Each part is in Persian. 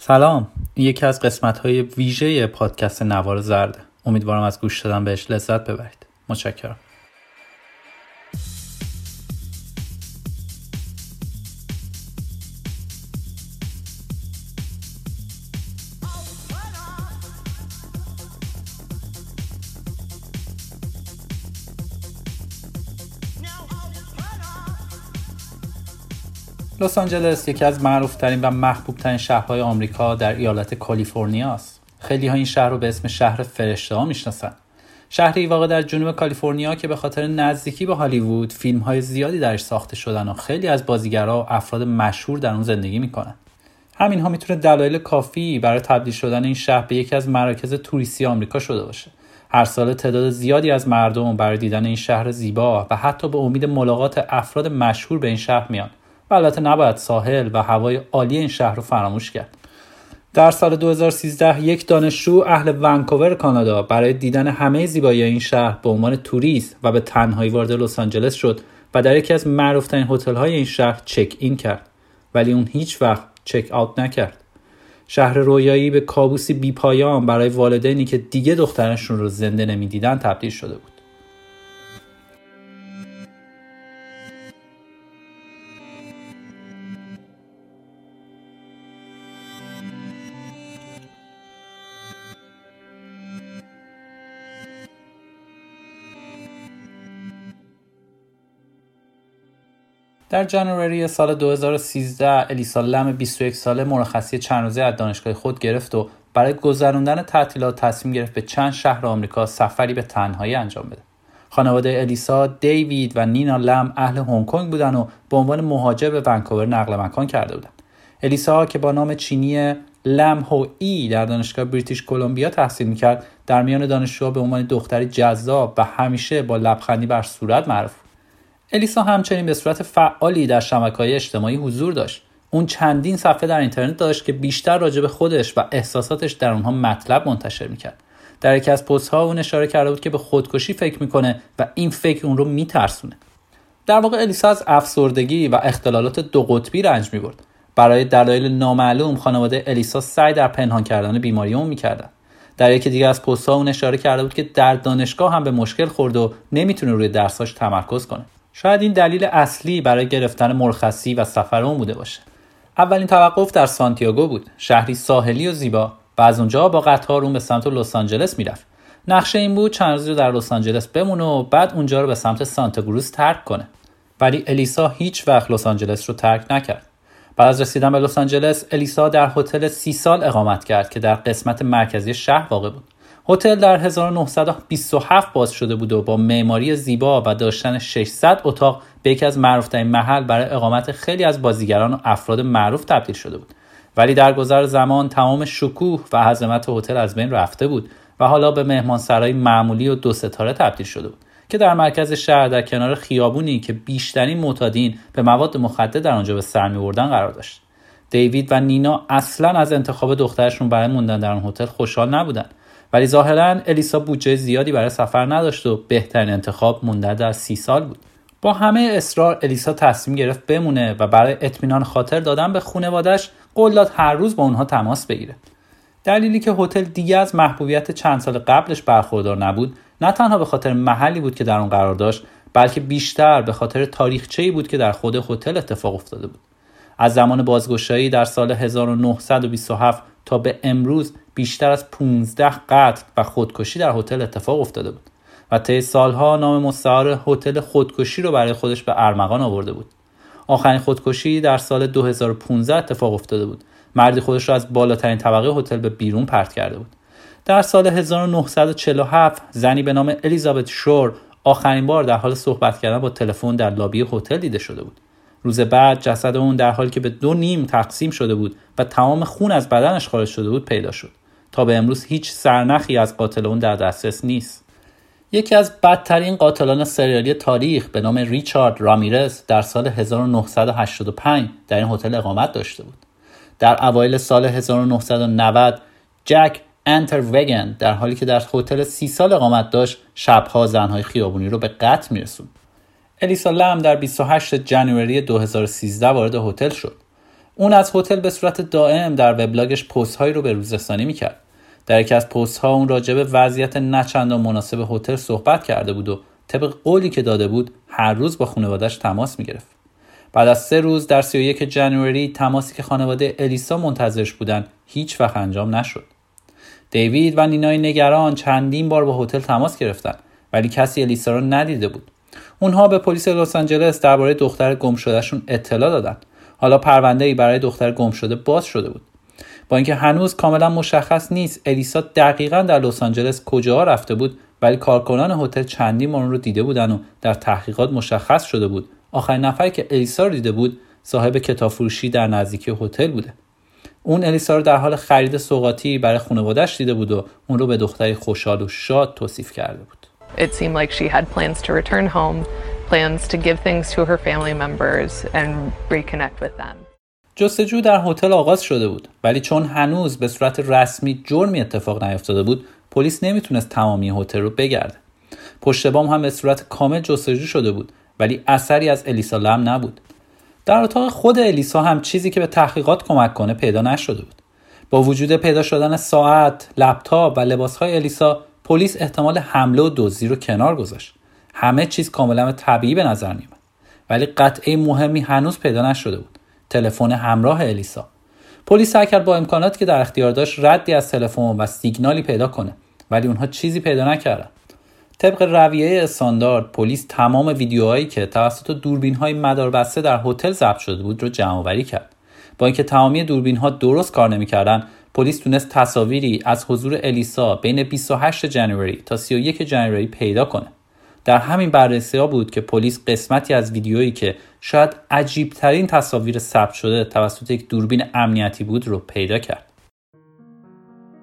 سلام. این یکی از قسمت های ویژه پادکست نوار زرده امیدوارم از گوش دادن بهش لذت ببرید. متشکرم. لس آنجلس یکی از معروفترین و محبوبترین شهرهای آمریکا در ایالت کالیفرنیا است. خیلی ها این شهر رو به اسم شهر فرشته ها می‌شناسن. شهری واقع در جنوب کالیفرنیا که به خاطر نزدیکی به هالیوود فیلم های زیادی درش ساخته شدن و خیلی از بازیگرها و افراد مشهور در اون زندگی می‌کنن. همین ها می‌تونه دلایل کافی برای تبدیل شدن این شهر به یکی از مراکز توریستی آمریکا شده باشه. هر سال تعداد زیادی از مردم برای دیدن این شهر زیبا و حتی به امید ملاقات افراد مشهور به این شهر میان و البته نباید ساحل و هوای عالی این شهر رو فراموش کرد. در سال 2013 یک دانشجو اهل ونکوور کانادا برای دیدن همه زیبایی این شهر به عنوان توریست و به تنهایی وارد لس آنجلس شد و در یکی از معروفترین های این شهر چک این کرد. ولی اون هیچ وقت چک آوت نکرد. شهر رویایی به کابوسی بیپایان برای والدینی که دیگه دخترشون رو زنده نمی‌دیدن تبدیل شده بود. در جنوری سال 2013 الیسا لم 21 ساله مرخصی چند روزه از دانشگاه خود گرفت و برای گذراندن تعطیلات تصمیم گرفت به چند شهر آمریکا سفری به تنهایی انجام بده. خانواده الیسا، دیوید و نینا لم اهل هنگ کنگ بودن و به عنوان مهاجر به ونکوور نقل مکان کرده بودند. الیسا که با نام چینی لم هو ای در دانشگاه بریتیش کلمبیا تحصیل می‌کرد در میان دانشجوها به عنوان دختری جذاب و همیشه با لبخندی بر صورت معروف الیسا همچنین به صورت فعالی در های اجتماعی حضور داشت. اون چندین صفحه در اینترنت داشت که بیشتر راجع به خودش و احساساتش در اونها مطلب منتشر می‌کرد. در یکی از پست ها اون اشاره کرده بود که به خودکشی فکر می‌کنه و این فکر اون رو میترسونه. در واقع الیسا از افسردگی و اختلالات دو قطبی رنج می‌برد. برای دلایل نامعلوم خانواده الیسا سعی در پنهان کردن بیماری اون می‌کردن. در یکی دیگه از پست ها اون اشاره کرده بود که در دانشگاه هم به مشکل خورد و نمی‌تونه روی درساش تمرکز کنه. شاید این دلیل اصلی برای گرفتن مرخصی و سفر اون بوده باشه. اولین توقف در سانتیاگو بود. شهری ساحلی و زیبا و از اونجا با قطار اون به سمت لس آنجلس می‌رفت. نقشه این بود چند روزی رو در لس آنجلس بمونه و بعد اونجا رو به سمت سانتا ترک کنه. ولی الیسا هیچ وقت لس آنجلس رو ترک نکرد. بعد از رسیدن به لس آنجلس الیسا در هتل سی سال اقامت کرد که در قسمت مرکزی شهر واقع بود. هتل در 1927 باز شده بود و با معماری زیبا و داشتن 600 اتاق به یکی از معروفترین محل برای اقامت خیلی از بازیگران و افراد معروف تبدیل شده بود. ولی در گذر زمان تمام شکوه و عظمت هتل از بین رفته بود و حالا به مهمانسرای معمولی و دو ستاره تبدیل شده بود که در مرکز شهر در کنار خیابونی که بیشترین معتادین به مواد مخدر در آنجا به سر میبردن قرار داشت. دیوید و نینا اصلا از انتخاب دخترشون برای موندن در آن هتل خوشحال نبودند. ولی ظاهرا الیسا بودجه زیادی برای سفر نداشت و بهترین انتخاب موندن در سی سال بود. با همه اصرار الیسا تصمیم گرفت بمونه و برای اطمینان خاطر دادن به خانوادش قول داد هر روز با اونها تماس بگیره. دلیلی که هتل دیگه از محبوبیت چند سال قبلش برخوردار نبود نه تنها به خاطر محلی بود که در اون قرار داشت بلکه بیشتر به خاطر تاریخچه‌ای بود که در خود هتل اتفاق افتاده بود. از زمان بازگشایی در سال 1927 تا به امروز بیشتر از 15 قتل و خودکشی در هتل اتفاق افتاده بود و طی سالها نام مستعار هتل خودکشی رو برای خودش به ارمغان آورده بود. آخرین خودکشی در سال 2015 اتفاق افتاده بود. مردی خودش را از بالاترین طبقه هتل به بیرون پرت کرده بود. در سال 1947 زنی به نام الیزابت شور آخرین بار در حال صحبت کردن با تلفن در لابی هتل دیده شده بود. روز بعد جسد اون در حالی که به دو نیم تقسیم شده بود و تمام خون از بدنش خارج شده بود پیدا شد. تا به امروز هیچ سرنخی از قاتل اون در دسترس نیست. یکی از بدترین قاتلان سریالی تاریخ به نام ریچارد رامیرز در سال 1985 در این هتل اقامت داشته بود. در اوایل سال 1990 جک انتر وگن در حالی که در هتل سی سال اقامت داشت شبها زنهای خیابونی رو به قتل میرسوند. الیسا لم در 28 جنوری 2013 وارد هتل شد. اون از هتل به صورت دائم در وبلاگش پست هایی رو به روزرسانی می‌کرد. در یکی از پست ها اون راجع به وضعیت نچندان مناسب هتل صحبت کرده بود و طبق قولی که داده بود هر روز با خانوادش تماس می‌گرفت. بعد از سه روز در 31 جنوری تماسی که خانواده الیسا منتظرش بودن هیچ وقت انجام نشد. دیوید و نینای نگران چندین بار با هتل تماس گرفتند ولی کسی الیسا را ندیده بود. اونها به پلیس لس آنجلس درباره دختر گم شدهشون اطلاع دادن. حالا پرونده ای برای دختر گم شده باز شده بود. با اینکه هنوز کاملا مشخص نیست الیسا دقیقا در لس آنجلس کجا رفته بود ولی کارکنان هتل چندین بار رو دیده بودن و در تحقیقات مشخص شده بود. آخرین نفری که الیسا رو دیده بود صاحب کتاب فروشی در نزدیکی هتل بوده. اون الیسا رو در حال خرید سوقاتی برای خانواده‌اش دیده بود و اون رو به دختری خوشحال و شاد توصیف کرده بود. It seemed like she had plans to return home, plans to give things to her family members and reconnect with them. جستجو در هتل آغاز شده بود ولی چون هنوز به صورت رسمی جرمی اتفاق نیفتاده بود پلیس نمی‌تونست تمامی هتل رو بگرده. پشت بام هم به صورت کامل جستجو شده بود ولی اثری از الیسا لم نبود. در اتاق خود الیسا هم چیزی که به تحقیقات کمک کنه پیدا نشده بود. با وجود پیدا شدن ساعت، لپتاپ و لباسهای الیسا پلیس احتمال حمله و دزدی رو کنار گذاشت. همه چیز کاملا طبیعی به نظر میومد ولی قطعه مهمی هنوز پیدا نشده بود. تلفن همراه الیسا. پلیس سعی کرد با امکاناتی که در اختیار داشت ردی از تلفن و سیگنالی پیدا کنه ولی اونها چیزی پیدا نکردن. طبق رویه استاندارد پلیس تمام ویدیوهایی که توسط دوربین های مداربسته در هتل ضبط شده بود رو جمع آوری کرد. با اینکه تمامی دوربین ها درست کار نمی‌کردن پلیس تونست تصاویری از حضور الیسا بین 28 جنوری تا 31 جنوری پیدا کنه. در همین بررسی ها بود که پلیس قسمتی از ویدیویی که شاید عجیب ترین تصاویر ثبت شده توسط یک دوربین امنیتی بود رو پیدا کرد.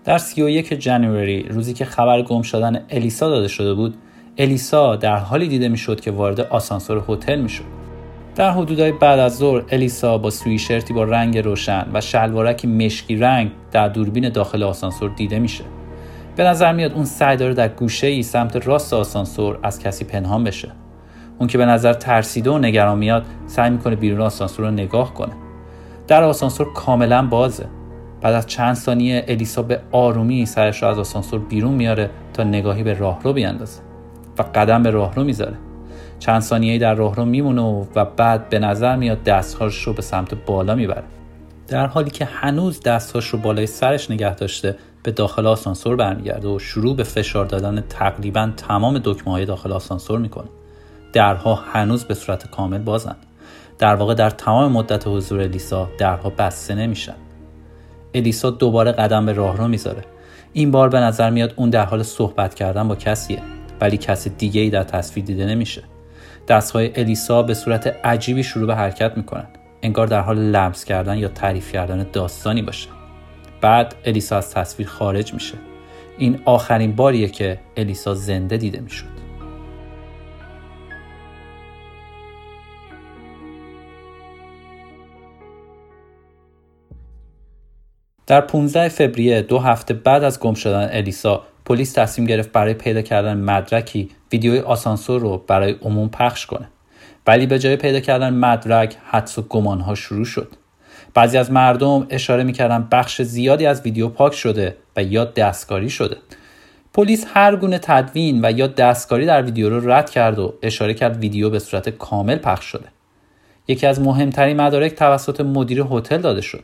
در 31 جنوری روزی که خبر گم شدن الیسا داده شده بود الیسا در حالی دیده می‌شد که وارد آسانسور هتل می‌شد. در حدودهای بعد از ظهر الیسا با سویشرتی با رنگ روشن و شلوارکی مشکی رنگ در دوربین داخل آسانسور دیده میشه. به نظر میاد اون سعی داره در گوشه ای سمت راست آسانسور از کسی پنهان بشه. اون که به نظر ترسیده و نگران میاد سعی می‌کنه بیرون آسانسور رو نگاه کنه. در آسانسور کاملا بازه. بعد از چند ثانیه الیسا به آرومی سرش رو از آسانسور بیرون میاره تا نگاهی به راهرو بیاندازه و قدم به راهرو می‌ذاره. چند ثانیه در راهرو میمونه و بعد به نظر میاد دستهاش رو به سمت بالا می‌بره. در حالی که هنوز دستهاش رو بالای سرش نگه داشته به داخل آسانسور برمیگرده و شروع به فشار دادن تقریبا تمام دکمه های داخل آسانسور می‌کنه. درها هنوز به صورت کامل بازن. در واقع در تمام مدت حضور الیسا درها بسته نمیشن. الیسا دوباره قدم به راهرو می‌ذاره. این بار به نظر میاد اون در حال صحبت کردن با کسیه ولی کس دیگه ای در تصویر دیده نمیشه. دستهای الیسا به صورت عجیبی شروع به حرکت می‌کنن. انگار در حال لمس کردن یا تعریف کردن داستانی باشه. بعد الیسا از تصویر خارج میشه. این آخرین باریه که الیسا زنده دیده می‌شد. در 15 فوریه دو هفته بعد از گم شدن الیسا پلیس تصمیم گرفت برای پیدا کردن مدرکی ویدیوی آسانسور رو برای عموم پخش کنه. ولی به جای پیدا کردن مدرک حدس و گمانها شروع شد. بعضی از مردم اشاره می‌کردن بخش زیادی از ویدیو پاک شده و یا دستکاری شده. پلیس هر گونه تدوین و یا دستکاری در ویدیو رو رد کرد و اشاره کرد ویدیو به صورت کامل پخش شده. یکی از مهمترین مدارک توسط مدیر هتل داده شد.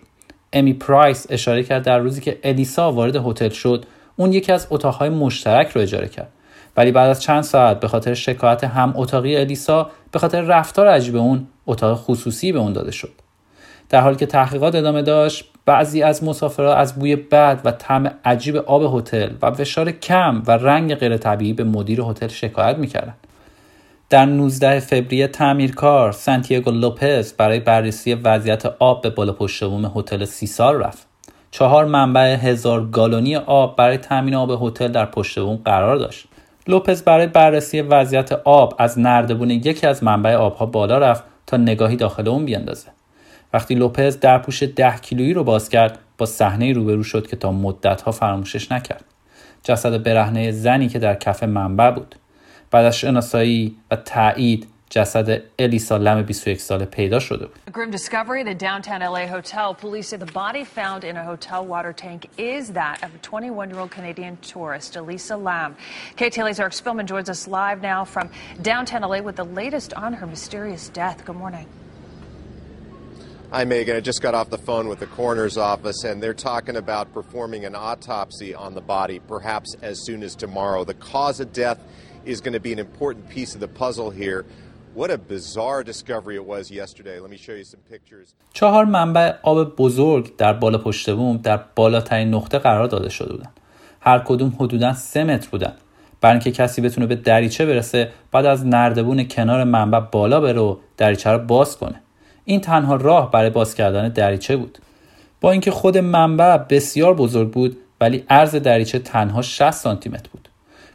امی پرایس اشاره کرد در روزی که الیسا وارد هتل شد اون یکی از اتاقهای مشترک رو اجاره کرد. ولی بعد از چند ساعت به خاطر شکایت هم اتاقی الیسا به خاطر رفتار عجیب اون اتاق خصوصی به اون داده شد. در حالی که تحقیقات ادامه داشت بعضی از مسافرها از بوی بد و طعم عجیب آب هتل و فشار کم و رنگ غیر طبیعی به مدیر هتل شکایت می‌کردند. در 19 فوریه تعمیرکار سانتیاگو لوپز برای بررسی وضعیت آب به بالا پشت هتل سیسار رفت. چهار منبع هزار گالونی آب برای تامین آب هتل در پشت بوم قرار داشت. لوپز برای بررسی وضعیت آب از نردبون یکی از منبع آبها بالا رفت تا نگاهی داخل اون بیاندازه وقتی لوپز در پوش ده کیلویی رو باز کرد با صحنه روبرو شد که تا مدتها فراموشش نکرد جسد برهنه زنی که در کف منبع بود بعد از شناسایی و تایید جسد الیسا لم 21 ساله پیدا شده بود. A grim discovery at a downtown LA hotel. Police say the body found in a hotel water tank is that of a 21-year-old Canadian tourist, Elisa Lam. KTLA's Eric Spillman joins us live now from downtown LA with the latest on her mysterious death. Good morning. Hi, Megan. I just got off the phone with the coroner's office, and they're talking about performing an autopsy on the body, perhaps as soon as tomorrow. The cause of death is going to be an important piece of the puzzle here. What a bizarre discovery it was yesterday. Let me show you some pictures. چهار منبع آب بزرگ در بالا پشت بوم در بالاترین نقطه قرار داده شده بودند. هر کدوم حدوداً سه متر بودن. برای اینکه کسی بتونه به دریچه برسه بعد از نردبون کنار منبع بالا بره و دریچه رو باز کنه. این تنها راه برای باز کردن دریچه بود. با اینکه خود منبع بسیار بزرگ بود ولی عرض دریچه تنها 60 سانتی متر بود.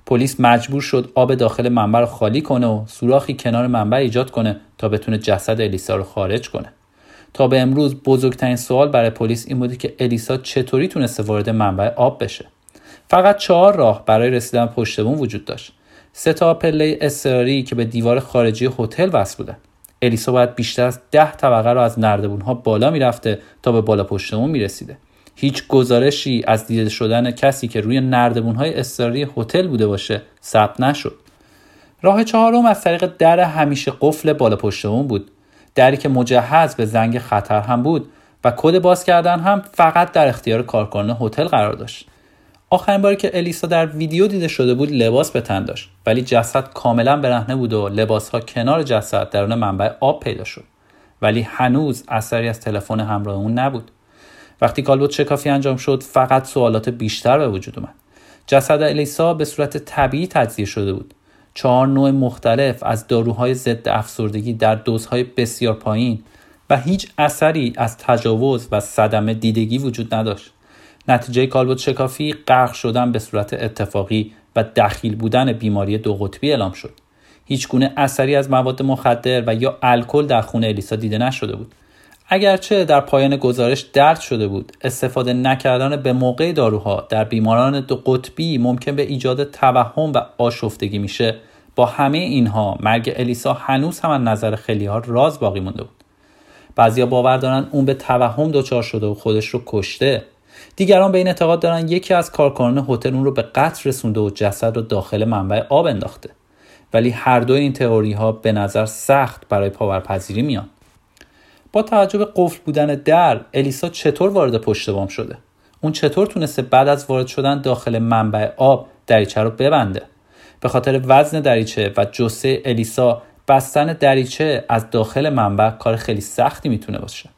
پلیس مجبور شد آب داخل منبع رو خالی کنه و سوراخی کنار منبع ایجاد کنه تا بتونه جسد الیسا رو خارج کنه تا به امروز بزرگترین سوال برای پلیس این بوده که الیسا چطوری تونسته وارد منبع آب بشه فقط چهار راه برای رسیدن پشت بوم وجود داشت سه تا پله اضطراری که به دیوار خارجی هتل وصل بودن الیسا باید بیشتر از ده طبقه رو از نردبون ها بالا می‌رفته تا به بالا پشت بوم می‌رسیده. هیچ گزارشی از دیده شدن کسی که روی نردبون های اضطراری هتل بوده باشه ثبت نشد. راه چهارم از طریق در همیشه قفل بالا پشت بود. دری که مجهز به زنگ خطر هم بود و کد باز کردن هم فقط در اختیار کارکنان هتل قرار داشت. آخرین باری که الیسا در ویدیو دیده شده بود لباس به تن داشت ولی جسد کاملا برهنه بود و لباس ها کنار جسد درون منبع آب پیدا شد. ولی هنوز اثری از تلفن همراه اون نبود. وقتی کالبوت شکافی انجام شد فقط سوالات بیشتر به وجود اومد. جسد الیسا به صورت طبیعی تجزیه شده بود. چهار نوع مختلف از داروهای ضد افسردگی در دوزهای بسیار پایین و هیچ اثری از تجاوز و صدمه دیدگی وجود نداشت. نتیجه کالبوت شکافی غرق شدن به صورت اتفاقی و دخیل بودن بیماری دو قطبی اعلام شد. هیچ گونه اثری از مواد مخدر و یا الکل در خون الیسا دیده نشده بود. اگرچه در پایان گزارش درد شده بود استفاده نکردن به موقع داروها در بیماران دو قطبی ممکن به ایجاد توهم و آشفتگی میشه. با همه اینها مرگ الیسا هنوز هم از نظر خیلی ها راز باقی مونده بود. بعضیا باور دارن اون به توهم دچار شده و خودش رو کشته. دیگران به این اعتقاد دارن یکی از کارکنان هتل اون رو به قتل رسونده و جسد رو داخل منبع آب انداخته. ولی هر دو این تئوری ها به نظر سخت برای پاورپذیری میان. با توجه به قفل بودن در الیسا چطور وارد پشت بام شده؟ اون چطور تونسته بعد از وارد شدن داخل منبع آب دریچه رو ببنده؟ به خاطر وزن دریچه و جسه الیسا بستن دریچه از داخل منبع کار خیلی سختی می‌تونه باشه.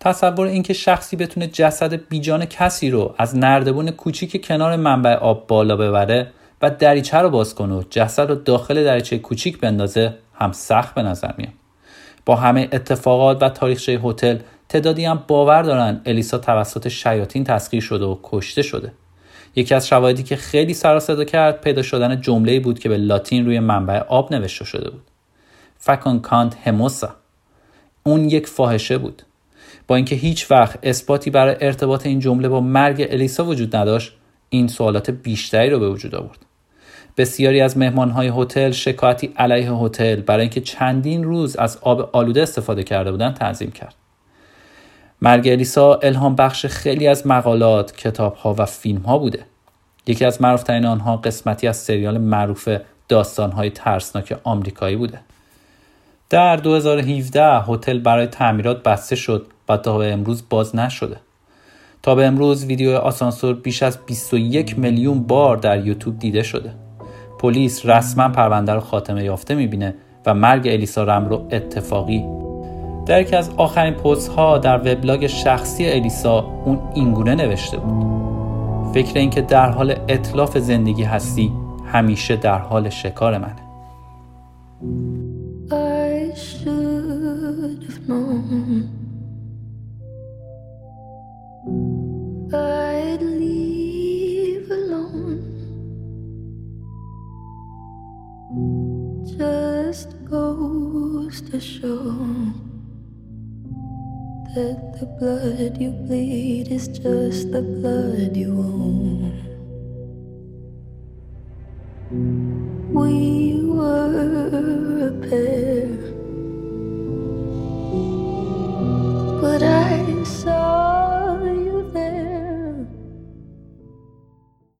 تصور اینکه شخصی بتونه جسد بیجان کسی رو از نردبون کوچیک کنار منبع آب بالا ببره و دریچه رو باز کنه و جسد رو داخل دریچه کوچیک بندازه هم سخت به نظر میاد. با همه اتفاقات و تاریخچه هتل تعدادی هم باور دارن الیسا توسط شیاطین تسخیر شده و کشته شده. یکی از شواهدی که خیلی سر صدا کرد پیدا شدن جمله بود که به لاتین روی منبع آب نوشته شده بود. فکان کانت هموسا. اون یک فاحشه بود. با اینکه هیچ وقت اثباتی برای ارتباط این جمله با مرگ الیسا وجود نداشت این سوالات بیشتری رو به وجود آورد بسیاری از مهمانهای هتل شکایتی علیه هتل برای اینکه چندین روز از آب آلوده استفاده کرده بودند تنظیم کرد مرگ الیسا الهام بخش خیلی از مقالات، کتابها و فیلمها بوده. یکی از معروفترین آنها قسمتی از سریال معروف داستانهای ترسناک آمریکایی بوده. در 2017 هتل برای تعمیرات بسته شد و تا به امروز باز نشده. تا به امروز ویدیو آسانسور بیش از 21 میلیون بار در یوتیوب دیده شده. پلیس رسما پرونده رو خاتمه یافته می‌بینه و مرگ الیسا رم رو اتفاقی در یکی از آخرین پست ها در وبلاگ شخصی الیسا اون اینگونه نوشته بود فکر اینکه در حال اطلاف زندگی هستی همیشه در حال شکار منه just goes to show that the blood you bleed is just the blood you own.